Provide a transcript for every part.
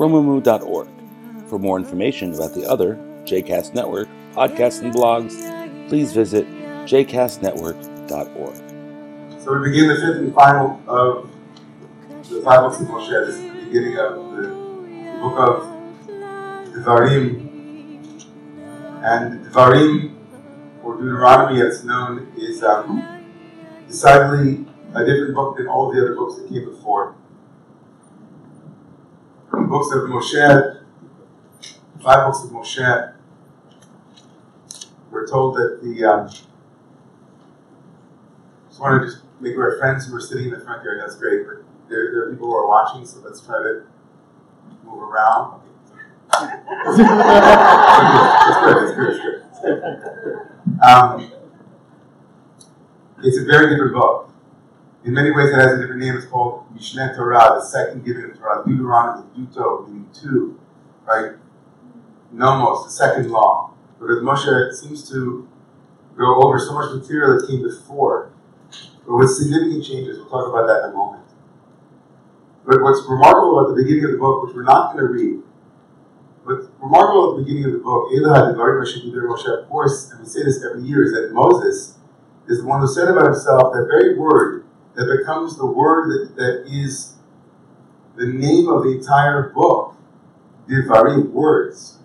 romemu.org. For more information about the other JCast Network podcasts and blogs, please visit jcastnetwork.org. So we begin the fifth and final of the five books of Moshe. This is the beginning of the, the book of Devarim. And Devarim, or Deuteronomy as known, is um, decidedly a different book than all the other books that came before books of Moshe, five books of Moshe, we're told that the. Um, just want to just make our friends who are sitting in the front here, that's great, but there, there are people who are watching, so let's try to move around. that's good, that's good, that's good. Um, it's a very different book. In many ways, it has a different name. It's called Mishneh Torah, the second giving of Torah. Deuteronomy, Deutero, meaning two, right? Nomos, the second law. Because Moshe seems to go over so much material that came before, but with significant changes. We'll talk about that in a moment. But what's remarkable about the beginning of the book, which we're not going to read, what's remarkable at the beginning of the book, Moshe, of course, and we say this every year, is that Moses is the one who said about himself that very word that becomes the word that, that is the name of the entire book. Devarim, words.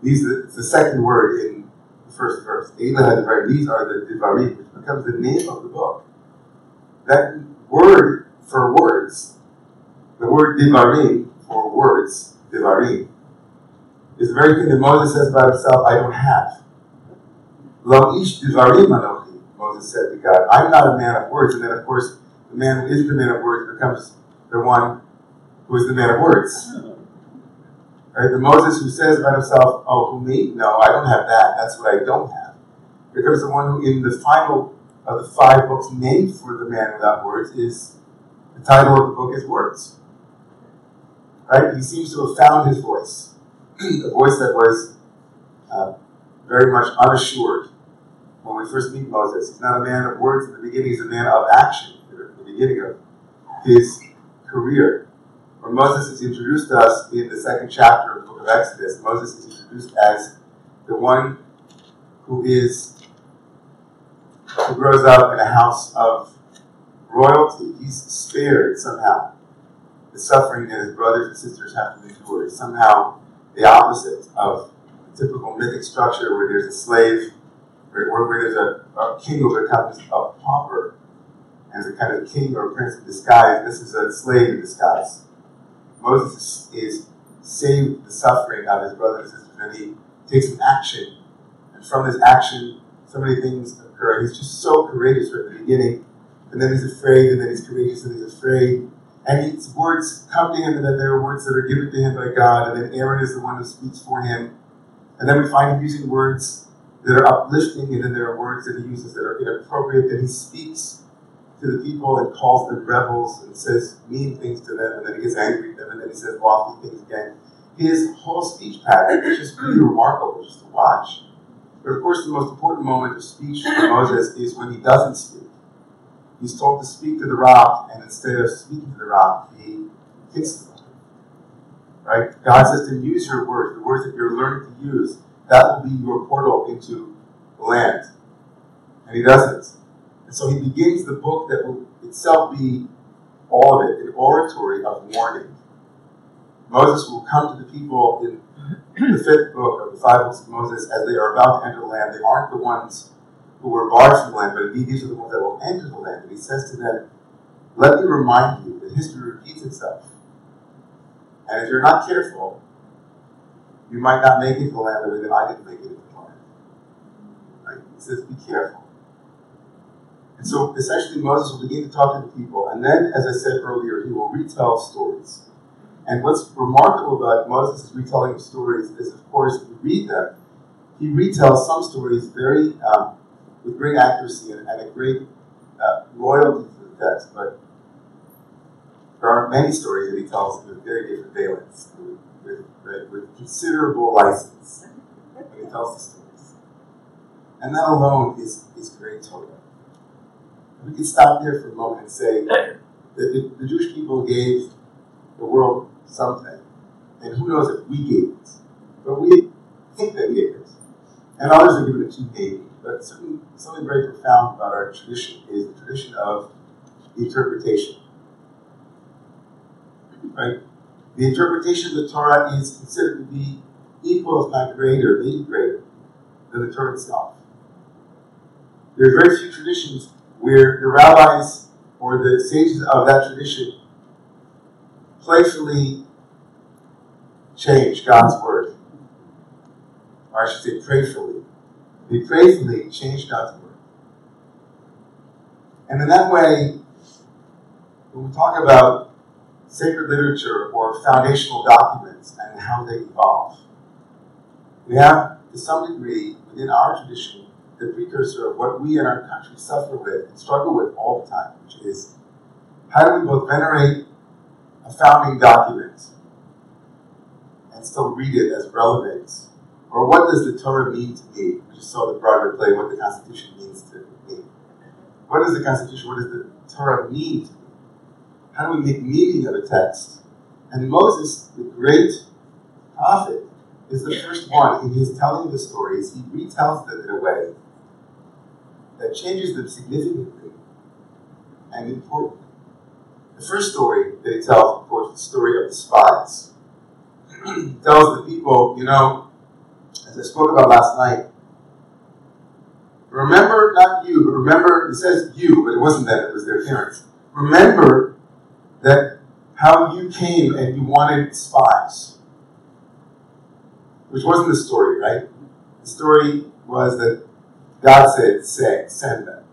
These the, the second word in the first verse. These are the Devarim, which becomes the name of the book. That word for words, the word Devarim for words, Devarim, is the very thing that Moses says about himself, I don't have. Lo ish Devarim anochi. Moses said to God, I'm not a man of words. And then, of course, the man who is the man of words becomes the one who is the man of words. Right? The Moses who says about himself, Oh, who me? No, I don't have that. That's what I don't have. Becomes the one who, in the final of the five books named for the man without words, is the title of the book is Words. Right? He seems to have found his voice, a voice that was uh, very much unassured when we first meet Moses. He's not a man of words in the beginning, he's a man of action in the beginning of his career. When Moses is introduced to us in the second chapter of the book of Exodus, Moses is introduced as the one who is who grows up in a house of royalty. He's spared somehow the suffering that his brothers and sisters have to endure. Somehow the opposite of the typical mythic structure where there's a slave where, where there's a, a, king who becomes a pauper as a kind of king or prince in disguise. This is a slave in disguise. Moses is, is saved the suffering of his brothers and sisters, and he takes an action. And from this action, so many things occur. He's just so courageous right at the beginning, and then he's afraid, and then he's courageous, and he's afraid. And his words come to him, and then there are words that are given to him by God, and then Aaron is the one who speaks for him. And then we find him using words that are uplifting, and then there are words that he uses that are inappropriate, that he speaks to the people and calls them rebels and says mean things to them, and then he gets angry at them, and then he says lofty things again. His whole speech pattern is just really remarkable just to watch. But of course, the most important moment of speech for Moses is when he doesn't speak. He's told to speak to the rock, and instead of speaking to the rock, he hits the rock. Right? God says to use your words, the words that you're learning to use that will be your portal into the land. And he doesn't. And so he begins the book that will itself be all of it, an oratory of warning. Moses will come to the people in the fifth book of the five books of Moses as they are about to enter the land. They aren't the ones who were barred from the land, but indeed these are the ones that will enter the land. And he says to them, Let me remind you that history repeats itself. And if you're not careful, you might not make it to land the way I didn't make it to the land. Right? He says, be careful. And so essentially Moses will begin to talk to the people, and then, as I said earlier, he will retell stories. And what's remarkable about Moses' retelling of stories is, of course, if you read them, he retells some stories very um, with great accuracy and, and a great uh, loyalty to the text, but there are many stories that he tells with very different valence, with, with, with considerable license when he tells the stories. And that alone is, is great Torah. We can stop there for a moment and say that the, the Jewish people gave the world something, and who knows if we gave it, but we think they gave it. And others have given it to maybe, but something, something very profound about our tradition is the tradition of interpretation. Right? The interpretation of the Torah is considered to be equal, if not greater, maybe greater, than the Torah itself. There are very few traditions where the rabbis or the sages of that tradition playfully change God's word. Or I should say prayfully. They prayfully change God's word. And in that way, when we talk about sacred literature or foundational documents and how they evolve, we have, to some degree, within our tradition, the precursor of what we in our country suffer with and struggle with all the time, which is how do we both venerate a founding document and still read it as relevant? Or what does the Torah mean to me? We just saw the Broadway play, what the Constitution means to me. What is the Constitution? What does the Torah mean to? How do we make meaning of a text? And Moses, the great prophet, is the first one in his telling the stories. He retells them in a way that changes them significantly and importantly. The first story that he tells, of course, the story of the spies. tells the people, you know, as I spoke about last night, remember, not you, but remember, it says you, but it wasn't them, it was their parents. Remember that how you came and you wanted spies. Which wasn't the story, right? The story was that God said, say, send them.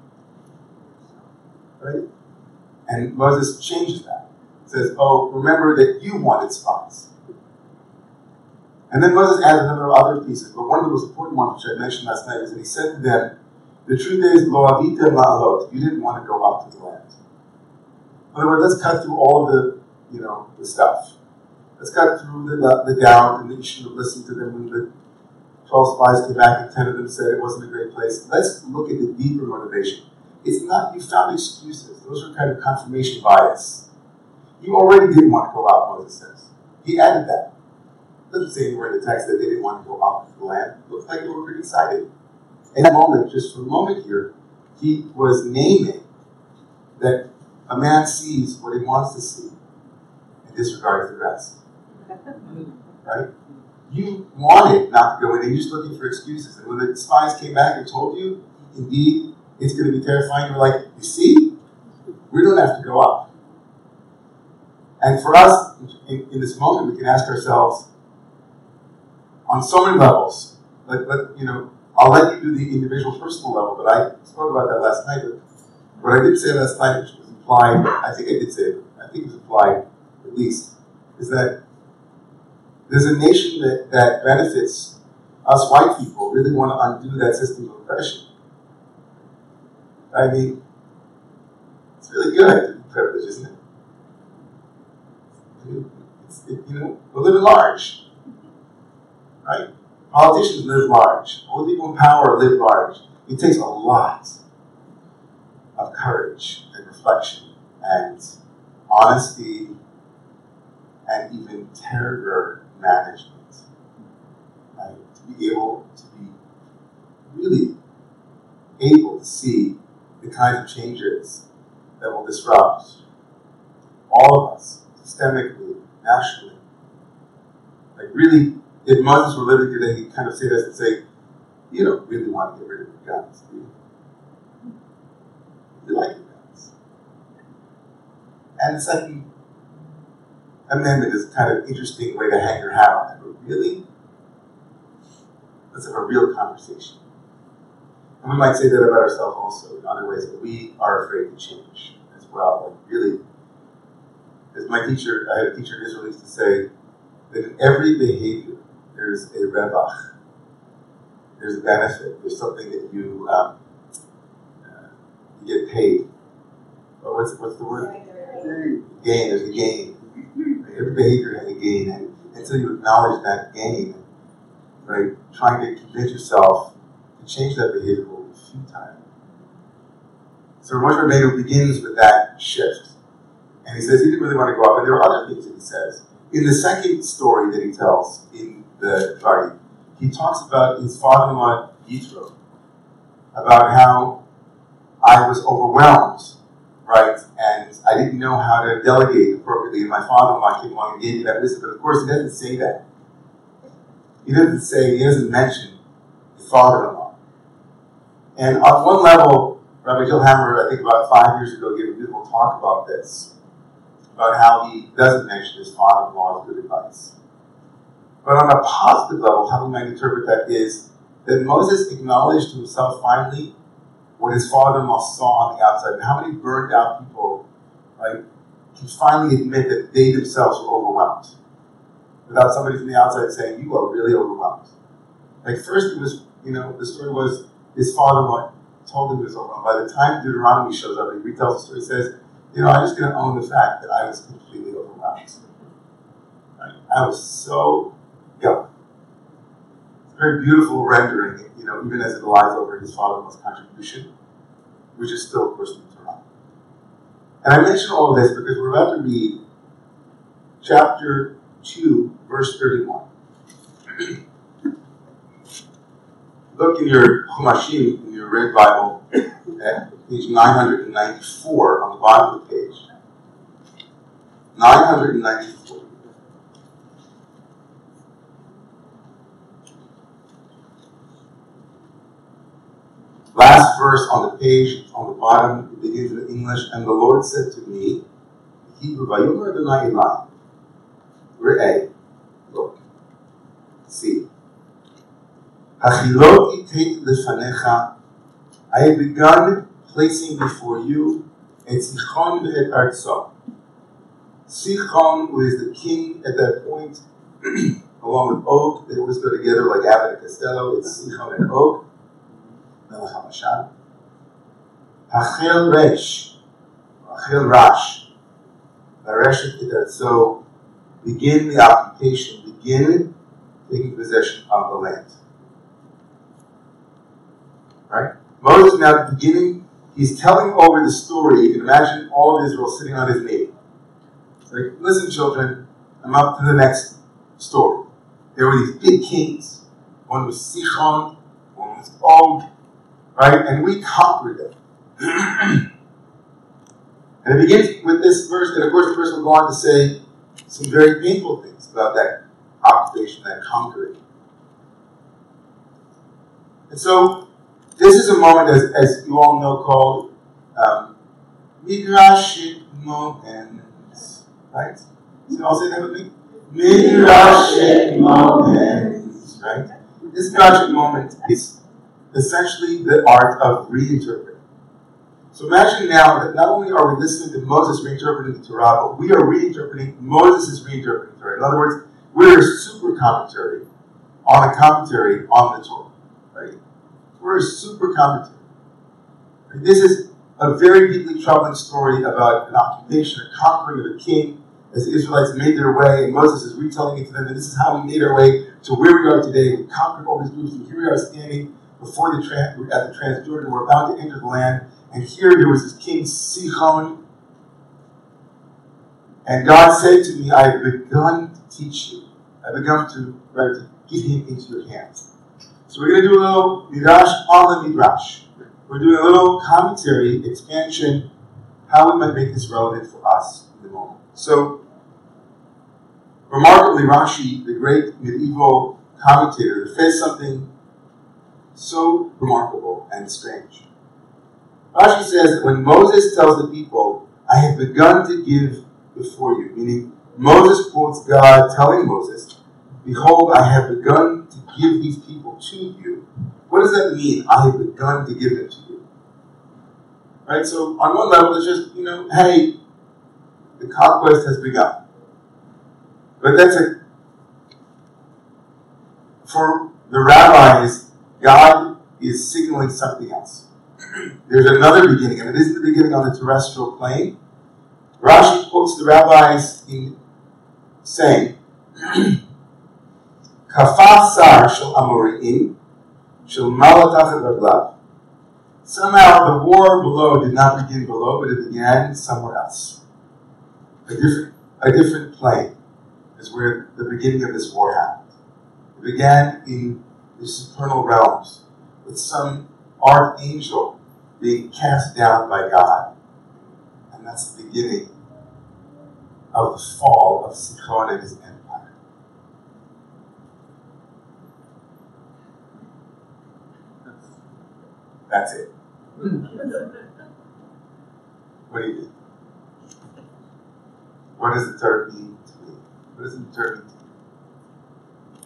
Right? And Moses changes that. Says, oh, remember that you wanted spies. And then Moses adds a number of other pieces, but one of the most important ones, which I mentioned last night, is that he said to them, the truth is, lo avita ma'alot, you didn't want to go up to the land. In other words, let's cut through all of the, you know, the stuff. Let's cut through the, the, the doubt and you should have listened to them when the 12 spies came back and 10 of them said it wasn't a great place. Let's look at the deeper motivation. It's not you found excuses. Those are kind of confirmation bias. You already didn't want to go out, Moses says. He added that. Doesn't say anywhere in the text that they didn't want to go out to the land. It looks like they were pretty excited. In that moment, just for a moment here, he was naming that a man sees what he wants to see and disregards the rest. Right? You wanted not to go in, and you're just looking for excuses. And when the spies came back and told you, indeed, it's going to be terrifying, you're like, you see, we don't have to go up. And for us, in, in this moment, we can ask ourselves, on so many levels, let, let, you know, I'll let you do the individual personal level, but I spoke about that last night. But what I did say last night, which was implied, I think it's I think it was implied at least, is that there's a nation that, that benefits us white people really want to undo that system of oppression. I mean, it's really good to be privileged, isn't it? I it, you know, we're living large, right? Politicians live large. All people in power live large. It takes a lot of courage reflection and honesty and even terror management. Right? To be able to be really able to see the kinds of changes that will disrupt all of us, systemically, nationally. Like really, if Moses were living today, he'd kind of say this and say, you don't really want to get rid of your guns, do you? You like guns. And the second amendment is kind of interesting way to hang your hat on it. But really, let's have a real conversation. And we might say that about ourselves also in other ways that we are afraid to change as well. Like really, as my teacher, I had a teacher in Israel used to say that in every behavior there's a revach, there's a benefit, there's something that you um, uh, you get paid. What's what's the word? Gain. There's a gain. Every behavior has a gain, and until you acknowledge that gain, right, trying to convince yourself to change that behavior will be futile. So Moshe Rabbeinu begins with that shift. And he says he didn't really want to go up, and there are other things that he says. In the second story that he tells in the Dvarim, he talks about his father-in-law Yitro, about how I was overwhelmed, right, I didn't know how to delegate appropriately, and my father-in-law came along and gave me that wisdom. But of course, he doesn't say that. He doesn't say, he doesn't mention his father-in-law. And on one level, Rabbi Jill Hammer, I think about five years ago, gave a beautiful talk about this, about how he doesn't mention his father-in-law's good advice. But on a positive level, how we might interpret that is that Moses acknowledged to himself finally what his father-in-law saw on the outside, and how many burned out people, right, can finally admit that they themselves were overwhelmed, without somebody from the outside saying, "You are really overwhelmed." Like first, it was, you know, the story was his father-in-law told him was overwhelmed. By the time Deuteronomy shows up, he retells the story. He says, "You know, I'm just going to own the fact that I was completely overwhelmed. Right? I was so young." It's a very beautiful rendering, you know, even as it lies over his father-in-law's contribution, which is still, of course. And I mention all this because we're about to read chapter 2, verse 31. Look in your Chumashim, in your red Bible, at page 994 on the bottom of the page. 994. Last verse on the page, on the bottom, it begins in English, and the Lord said to me, Hebrew, Vayomer Adonai Eli, Re'eh, look, see. Achiloti tet lefanecha, I have begun placing before you et Sichon ve'et Artso. Sichon was the king at that point, along with Og. They always go together like Abbott and Costello. It's Sichon and Og. HaMashan. Hachel Resh, Hachel Rash, Vareshet et Begin the occupation, begin taking possession of the land. Right? Moses now beginning, he's telling over the story. You can imagine all of Israel sitting on his knee. It's like, listen, children, I'm up to the next story. There were these big kings. One was Sichon, one was Og, right? And we conquered them. and it begins with this verse, and of course the verse will go on to say some very painful things about that occupation, that conquering. And so this is a moment, as, as you all know, called um, Midrashic moments, right? So you all say that with me? Midrashic moments, right? This Midrashic moment is essentially the art of reinterpreting. So imagine now that not only are we listening to Moses reinterpreting the Torah, but we are reinterpreting Moses' reinterpreting Torah. In other words, we're a super commentary on a commentary on the Torah, right? We're a super commentary. This is a very deeply troubling story about an occupation, a conquering of a king, as the Israelites made their way, and Moses is retelling it to them, and this is how we made our way to where we are today. We conquered all these groups, and here we are standing before the at the Transjordan. We're about to enter the land, and here there was this king Sichon, and God said to me, I have begun to teach you. I've begun to, right, to give him into your hands. So we're going to do a little Midrash on the Midrash. We're doing a little commentary, expansion, how we might make this relevant for us in the moment. So, remarkably, Rashi, the great medieval commentator, says something so remarkable and strange. Rashi says that when Moses tells the people, I have begun to give before you, meaning Moses quotes God telling Moses, Behold, I have begun to give these people to you. What does that mean? I have begun to give them to you. Right? So on one level, it's just, you know, hey, the conquest has begun. But that's a for the rabbis, God is signaling something else. There's another beginning, and it is the beginning on the terrestrial plane. Rashi quotes the rabbis in saying, Kafasar shel Amorim shel malatachet raglav. Somehow the war below did not begin below, but it began somewhere else. A different, a different plane is where the beginning of this war happened. It began in the supernal realms with some archangel being cast down by God. And that's the beginning of the fall of Sichon and his empire. That's it. what do you think? What does the Torah mean to me? What does the Torah mean to me?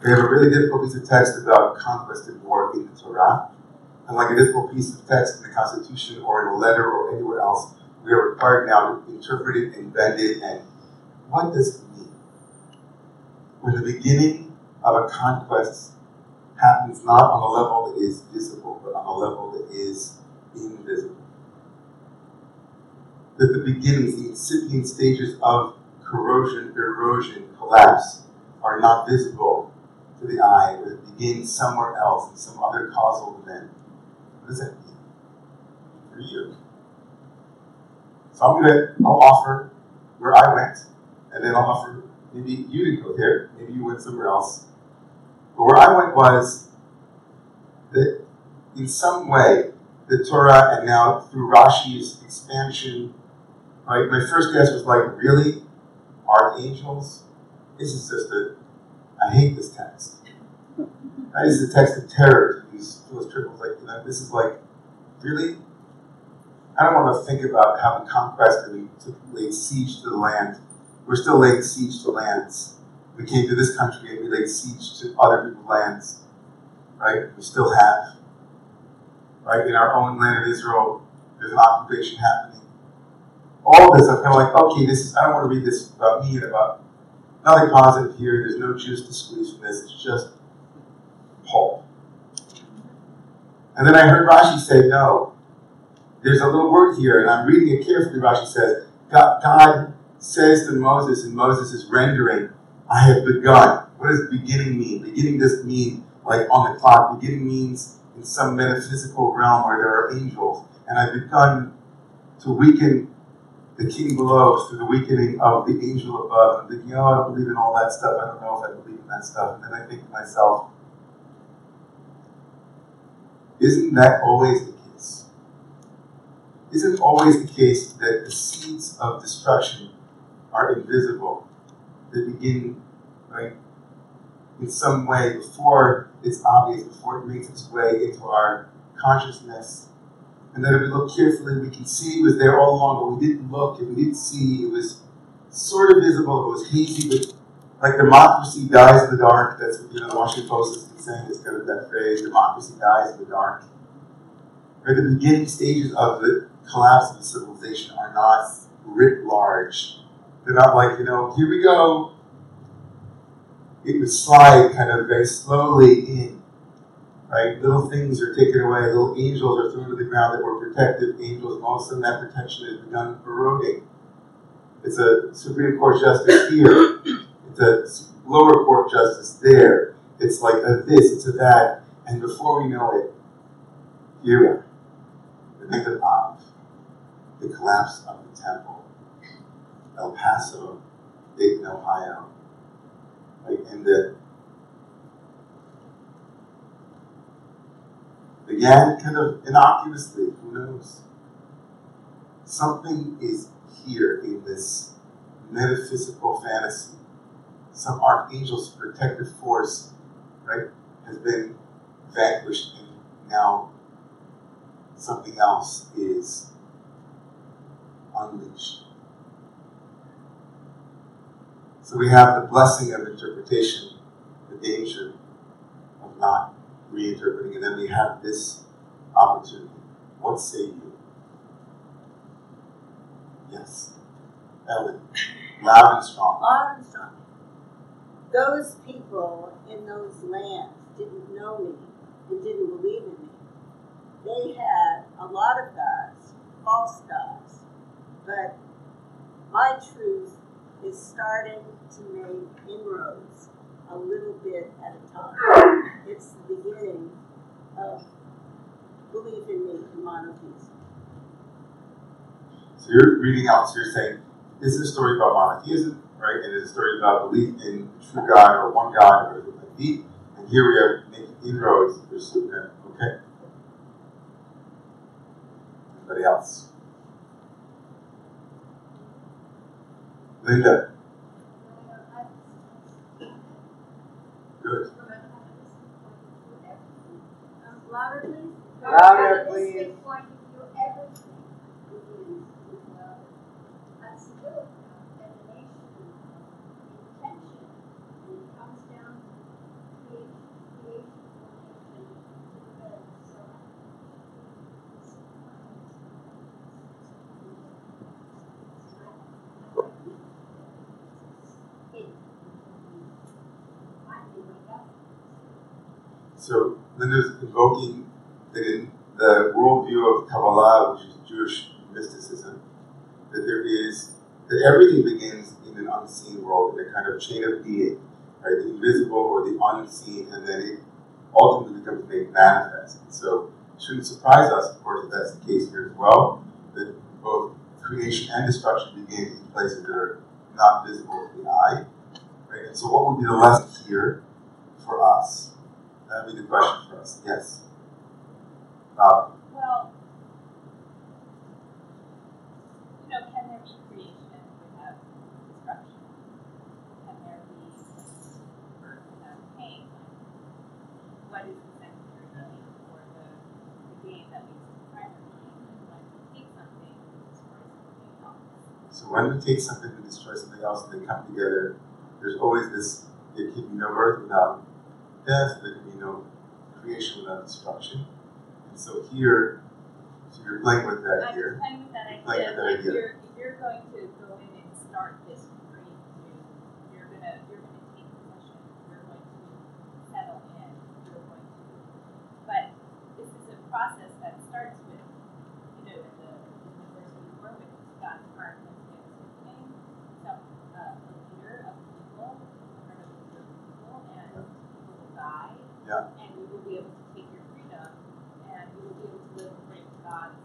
We have a really difficult piece of text about conquest and war in the Torah. And like a difficult piece of text in the Constitution or in a letter or anywhere else, we are required now to interpret it and bend it. And what does it mean? When the beginning of a conquest happens not on a level that is visible, but on a level that is invisible. That the beginnings, the incipient stages of corrosion, erosion, collapse are not visible to the eye, but it begins somewhere else in some other causal event. What does that mean for you? So I'm gonna I'll offer where I went, and then I'll offer maybe you didn't go there, maybe you went somewhere else. But where I went was that in some way the Torah and now through Rashi's expansion, right? My first guess was like, really? Archangels? This is just a I hate this text. This is a text of terror to use Trible's. Like, you know, this is like, really? I don't want to think about conquest and we took, laid siege to the land. We're still laying siege to lands. We came to this country and we laid siege to other people's lands. Right? We still have. Right? In our own land of Israel, there's an occupation happening. All this, I'm kind of like, okay, this is, I don't want to read this about me and about nothing positive here. There's no juice to squeeze from this. It's just pulp. And then I heard Rashi say, no, there's a little word here, and I'm reading it carefully. Rashi says, God, God says to Moses, and Moses is rendering, I have begun. What does beginning mean? Beginning doesn't mean like on the clock. Beginning means in some metaphysical realm where there are angels. And I've begun to weaken the king below through the weakening of the angel above. I'm thinking, oh, I don't believe in all that stuff. I don't know if I believe in that stuff. And then I think to myself, isn't that always the case? Isn't always the case that the seeds of destruction are invisible? They begin, right, in some way before it's obvious, before it makes its way into our consciousness. And then if we look carefully, we can see it was there all along, but we didn't look and we didn't see. It was sort of visible, it was hazy, but like democracy dies in the dark. That's what you know, the Washington Post has been saying. It's kind of that phrase: democracy dies in the dark. Or the beginning stages of the collapse of the civilization are not writ large. They're not like you know, here we go. It would slide kind of very slowly in. Right, little things are taken away. Little angels are thrown to the ground that were protective angels. All of a sudden, that protection has begun eroding. It's a Supreme Court justice here it's a lower court justice there. It's like a this, it's a that, and before we know it, here we are. The nick of the collapse of the temple, El Paso, Dayton, Ohio, right? And the began kind of innocuously, who knows? Something is here in this metaphysical fantasy some archangel's protective force, right, has been vanquished, and now something else is unleashed. So we have the blessing of interpretation, the danger of not reinterpreting, and then we have this opportunity. What say you? Yes. Ellen. Loud and strong. Loud and strong. Those people in those lands didn't know me and didn't believe in me. They had a lot of gods, false gods, but my truth is starting to make inroads a little bit at a time. It's the beginning of belief in me monotheism. So you're reading out, so you're saying, this is a story about monotheism, right? And it's a story about belief in true God or one God or might. And here we are making inroads. Some kind okay. Anybody else? Linda, good. Louder, please. Louder, please. holistic point of view, everything begins with love. That's the good emanation of intention. And it comes down to creation, creation, formation, to the good. So it finally wake up. Linda's invoking that in the worldview of Kabbalah, which is Jewish mysticism, that there is that everything begins in an unseen world, in a kind of chain of being, right? The invisible or the unseen, and then it ultimately becomes made manifest. And so it shouldn't surprise us, of course, if that's the case here as well, that both creation and destruction begin in places that are not visible to the eye. Right? And so what would be the lesson here for us? That would be the question for us. Yes. Bob. Well, you know, can there be creation without destruction? Can there be birth without pain? What is the secondary gain or the, the gain that leads to the primary gain? And when we take something and destroy something else. So when we take something and destroy something else and they come together, there's always this there can be no birth without death, there can be no creation without destruction. And so here, so you're playing with that I'm here. playing with that idea. Playing with that like idea. You're, if you're going to go in and start this dream you're gonna, you're gonna take possession, you're going to settle in, you're going to, but this is a process that starts with, you know, in the, in the verse we were with, God's heart and his name, some, uh, a leader of the people, a heart of the leader of the people, and people will die. Yeah. And you will be able to take your freedom, and you will be able to live according to God's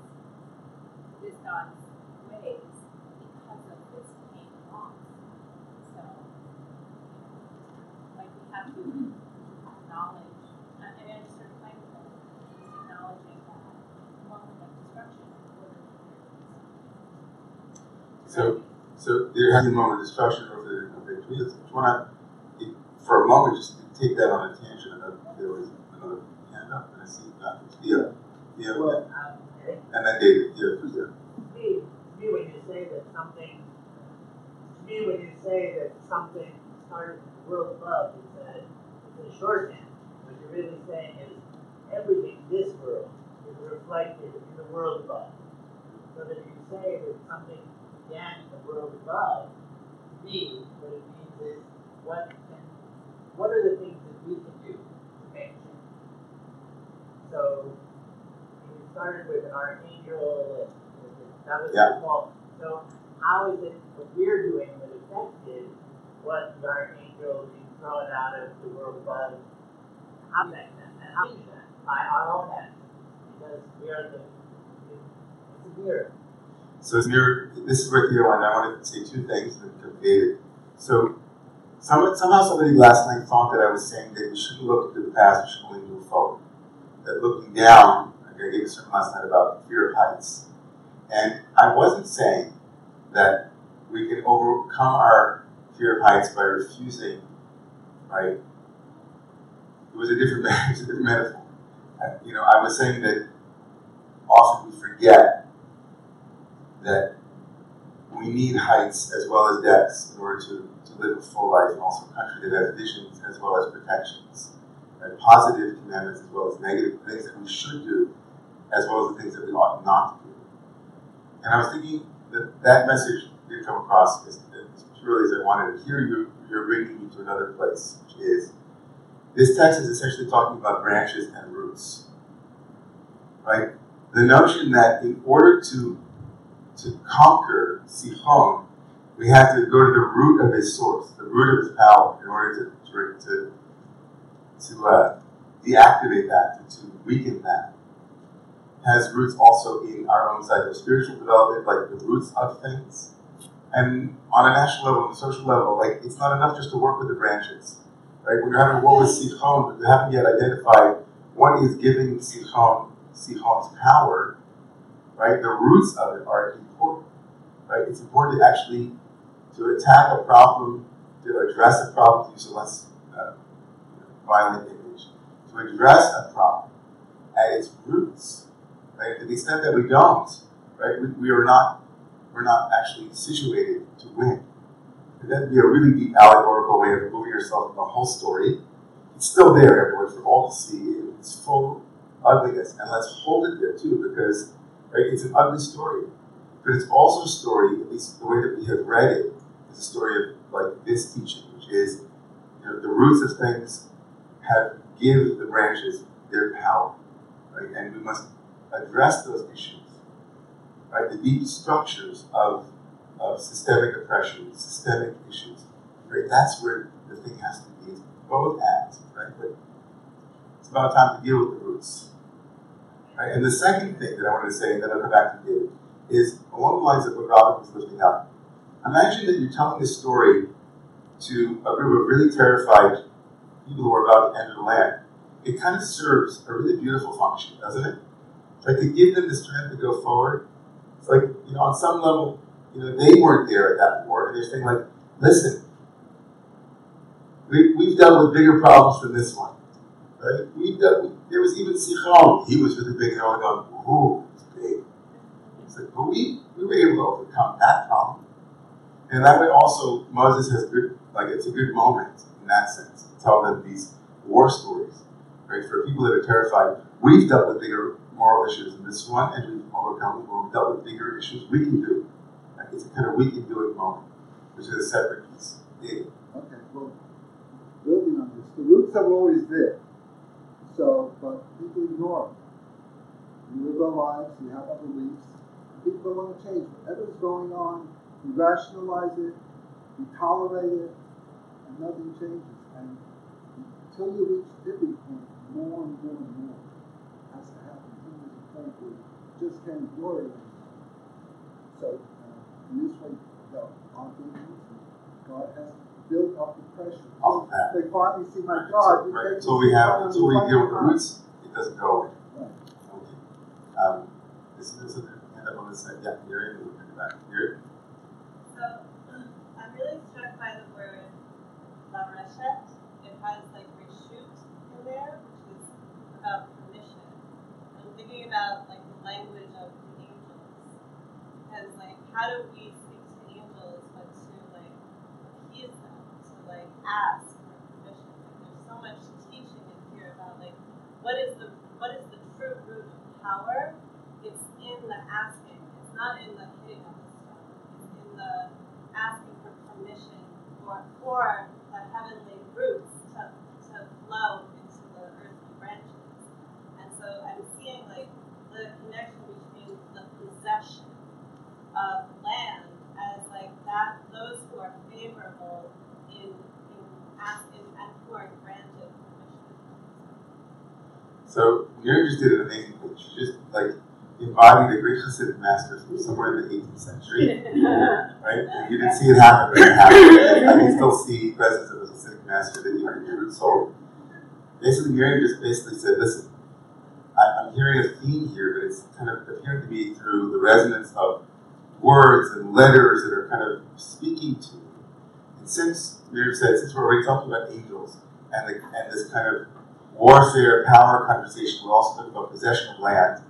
this God's ways because of this pain and loss. So, like we have to acknowledge, I I mean, I just sort of playing with it, just acknowledging that moment of destruction in order to create So so there has been a moment of destruction over the of the trees. If you wanna if, for a moment just take that on a tangent and then there was another hand up and I see that Theo. Theo Well, um, okay. and then David, Theo, Theo. To me, me, when you say that something, to me, when you say that something started in the world above, it's a, it's a shorthand. What you're really saying is everything in this world is reflected in the world above. So that if you say that something in the world above, me, what it means is what can, what are the things that we can do to make change? So we started with an archangel, and that was Yeah. the fault. So how is it what we're doing that affected what the archangel being thrown out of the world above? How that and how that? By our own hands. Because we are the it's a mirror. So this is where Theo and I wanted to say two things to David. So some, somehow somebody last night thought that I was saying that we shouldn't look into the past, we should only move forward. That looking down, like I gave a sermon last night about fear of heights. And I wasn't saying that we can overcome our fear of heights by refusing, right? It was a different, it was a different metaphor. I- You know, I was saying that often we forget that we need heights as well as depths in order to, to live a full life and also country that has visions as well as protections. And positive commandments as well as negative things that we should do as well as the things that we ought not to do. And I was thinking that that message didn't come across as, as purely as I wanted. Here you, you're bringing me to another place, which is this text is essentially talking about branches and roots. Right? The notion that in order to to conquer Sichon, we have to go to the root of his source, the root of his power, in order to to, to, uh, deactivate that, to, to weaken that. Has roots also in our own side of spiritual development, like the roots of things. And on a national level, on a social level, like it's not enough just to work with the branches. Right? When you're having war with Sichon, but you haven't yet identified what is giving Sichon Sichon's power, right? The roots of it are important. Right? It's important to actually to attack a problem, to address a problem, to use a less uh, violent image, to address a problem at its roots. Right? To the extent that we don't, right, we, we are not we're not actually situated to win. And that'd be a really deep allegorical way of removing yourself from the whole story. It's still there everywhere for all to see. In It's full ugliness. And let's hold it there too, because right, it's an ugly story. But it's also a story, at least the way that we have read it, is a story of like this teaching, which is you know, the roots of things have give the branches their power. Right? And we must address those issues right? The deep structures of, of systemic oppression, systemic issues, right? That's where the thing has to be. It's both ends, right? But it's about time to deal with the roots. Right? And the second thing that I want to say, and then I'll come back to David, is along the lines of what Robert was lifting up. Imagine that you're telling a story to a group of really terrified people who are about to enter the land. It kind of serves a really beautiful function, doesn't it? Like to give them the strength to go forward it's like, you know, on some level, you know, they weren't there at that war, and they're saying, like, listen, we, we've dealt with bigger problems than this one. Right? We've dealt there was even Sichon. He was really big, and all going, ooh, it's big. It's like, but we, we were able to overcome that problem. And that way also, Moses has good, like, it's a good moment in that sense to tell them these war stories. Right? For people that are terrified, we've dealt with bigger moral issues in this one, and we've overcome or dealt with bigger issues. We can do. Like it's a kind of we can do it moment, which is a separate piece. Yeah. Okay, well, building on this, the roots are always there. So, but people ignore them. We live our lives, we have our beliefs, people don't want to change. Whatever's going on, we rationalize it, we tolerate it, and nothing changes. And until you reach tipping point, more and more and more has to happen. Until there's a point where you just can't ignore it. So, uh, in this way, our beliefs, God has built up the pressure. Off that. They finally see my Right, God. so, right, take until we have, time until we to deal with the roots, it doesn't go away. Right. Okay. Um, this is a hand up on this side. Yeah, you're in. Look at the back. You're So I'm really struck by the word la reshet. It has like reshut in there, which is about permission. I'm thinking about like the language of the angels. Because like how do we speak to angels but to like appease them, to like ask permission? There's so much teaching in here about like what is the what is the true root of power? It's in the asking. It's not in the hitting of the stone. It's in the asking for permission for for the heavenly roots to, to flow into the earthly branches. And so I'm seeing like the connection between the possession of land as like that those who are favorable in in asking and who are granted permission. So Miriam just did an amazing thing. She just like embodied a great Hasidic master from somewhere in the 18th century, right? And you didn't see it happen, but it happened. I can still see presence of a Hasidic master that you in your root soul. Basically, Miriam just basically said, "Listen, I'm hearing a theme here, but it's kind of appearing to be through the resonance of words and letters that are kind of speaking to me." And since Miriam said, since we're already talking about angels and the, and this kind of warfare, power conversation, we're also talking about possession of land.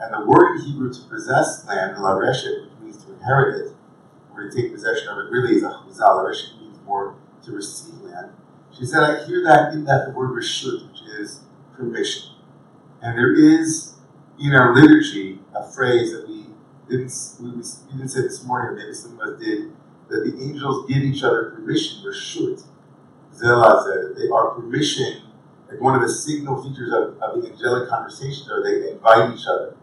And the word in Hebrew to possess land, la reshet, which means to inherit it, or to take possession of it, really is a chuzal. La reshet means more to receive land. She said, I hear that in that the word reshut, which is permission. And there is, in our liturgy, a phrase that we didn't we, didn't say this morning, or maybe some of us did, that the angels give each other permission. Reshut, zelazeh. They are permission. Like one of the signal features of, of the angelic conversations are they invite each other.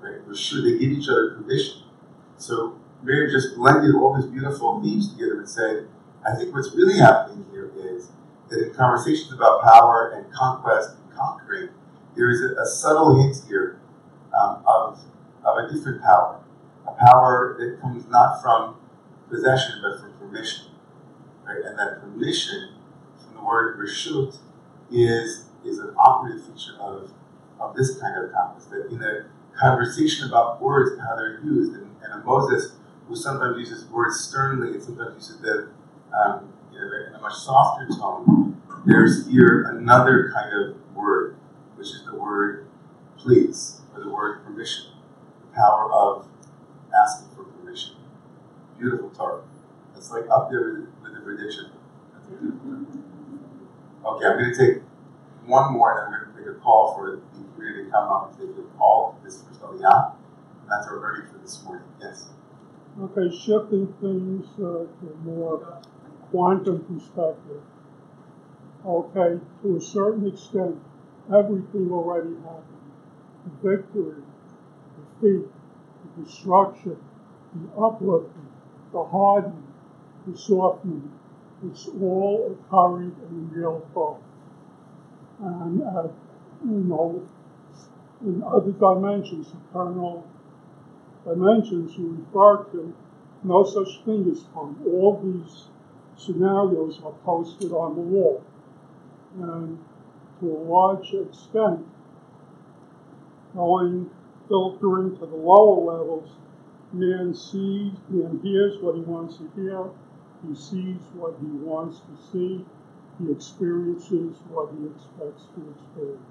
Right? Reshut, they give each other permission. So Mary just blended all these beautiful themes together and said, I think what's really happening here is that in conversations about power and conquest and conquering, there is a, a subtle hint here um, of, of a different power, a power that comes not from possession but from permission. Right? And that permission, from the word reshut, is, is an operative feature of, of this kind of conquest. That in a conversation about words and how they're used, and, and a Moses who sometimes uses words sternly and sometimes uses them um, you know, in a much softer tone, there's here another kind of word, which is the word please, or the word permission, the power of asking for permission. Beautiful Torah. It's like up there with, the prediction. Okay, I'm going to take one more, and I'm going to make a call for the community to come up and take a call to this first Aliyah. That's our learning for this morning. Yes. Okay, shifting things uh, to more quantum perspective. Okay, to a certain extent, everything already happened. The victory, the defeat, the destruction, the uplifting, the hardening, the softening, it's all occurring in real thought. And, uh, you know, in other dimensions, eternal dimensions, you refer to no such thing as fun. All these scenarios are posted on the wall. And to a large extent, going filtering to the lower levels, man sees, man hears what he wants to hear, he sees what he wants to see, he experiences what he expects to experience.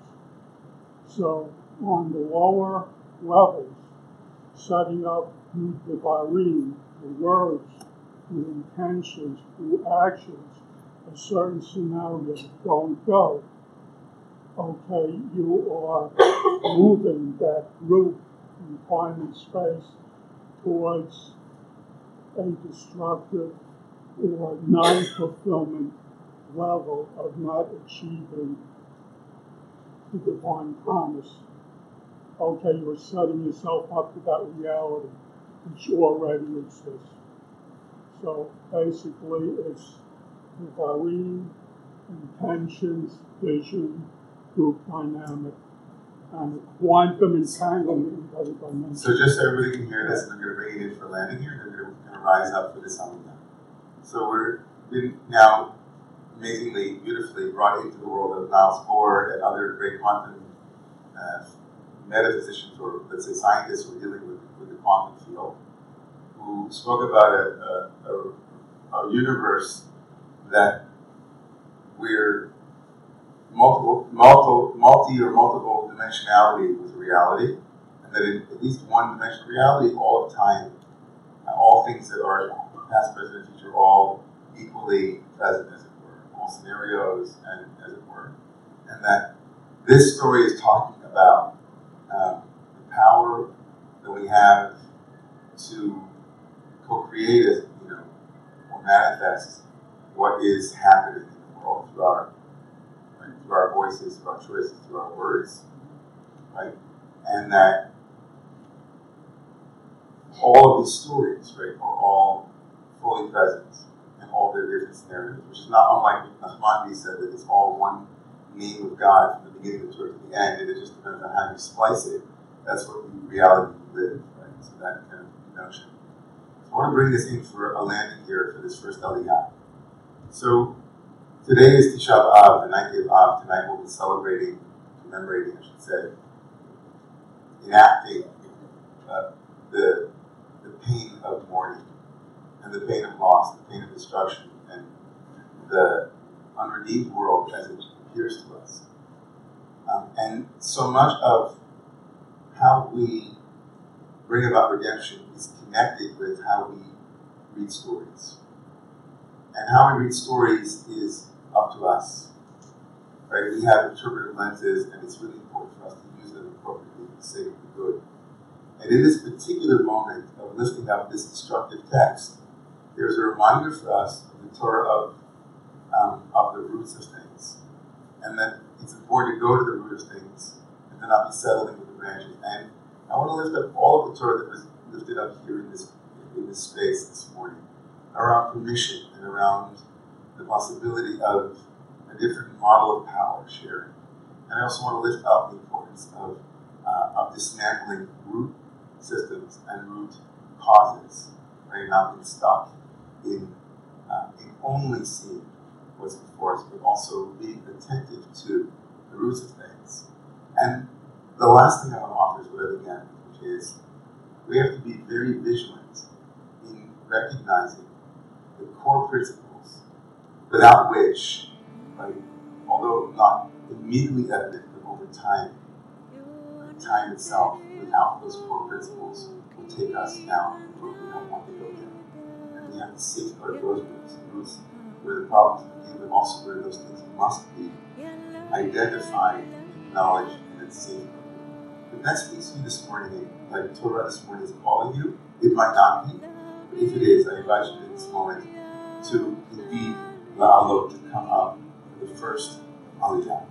So on the lower levels, setting up the Devarim, the words, the intentions, the actions, a certain scenario don't go. Okay, you are moving that group in time and space towards a destructive or non-fulfillment level of not achieving the divine promise okay, you're setting yourself up for that reality which already exists. So basically, it's varying intentions, vision, group dynamic, and quantum entanglement. So just so everybody can hear this, and I'm going to bring it in for landing here, and they're going to rise up for this Aliyah. So we're been now amazingly, beautifully brought into the world of Niels Bohr and other great quantum uh, metaphysicians or let's say scientists who are dealing with, with the quantum field, who spoke about a, a, a, a universe that we're multiple, multiple, multi or multiple dimensionality with reality, and that in at least one dimensional reality, all of time, all things that are past, present, and future, all equally present, as it were, all scenarios, and as it were, and that this story is talking about um, the power that we have to co-create you know, or manifest what is happening in the world through our right, through our voices, through our choices, through our words, right? And that all of these stories, right, are all fully present in all their different scenarios, which is not unlike Nachmanides said that it's all one name of God from the beginning to the end, and it just depends on how you splice it. That's what reality live, right? So that kind of notion. I want to bring this in for a landing here for this first Aliyah. So today is Tisha B'Av, the ninth day of Av. Tonight we'll be celebrating, commemorating, I should say, enacting uh, the the pain of mourning and the pain of loss, the pain of destruction, and the unredeemed world as it appears to us. Um, and so much of how we bring about redemption is connected with how we read stories. And how we read stories is up to us. Right? We have interpretive lenses, and it's really important for us to use them appropriately sake of the good. And in this particular moment of lifting up this destructive text, there's a reminder for us in the Torah of, um, of the roots of things. And that it's important to go to the root of things and to not be settling with the branches. And I want to lift up all of the Torah that was lifted up here in this in this space this morning around permission and around the possibility of a different model of power sharing. And I also want to lift up the importance of, uh, of dismantling root systems and root causes, right? Not being stuck in, uh, in only seeing what's before us, but also being attentive to the roots of things. And the last thing I want to offer is what began, which is we have to be very vigilant in recognizing the core principles without which, right, although not immediately evident, but over time, time itself, without those core principles, will take us down we have to safeguard those roots, roots where the problems begin, but also where those things must be identified, acknowledged, and then safeguarded. If that speaks to you this morning, like Torah this morning is calling you, it might not be. But if it is, I invite you in this moment to indeed allow to come up for the first Aliyah.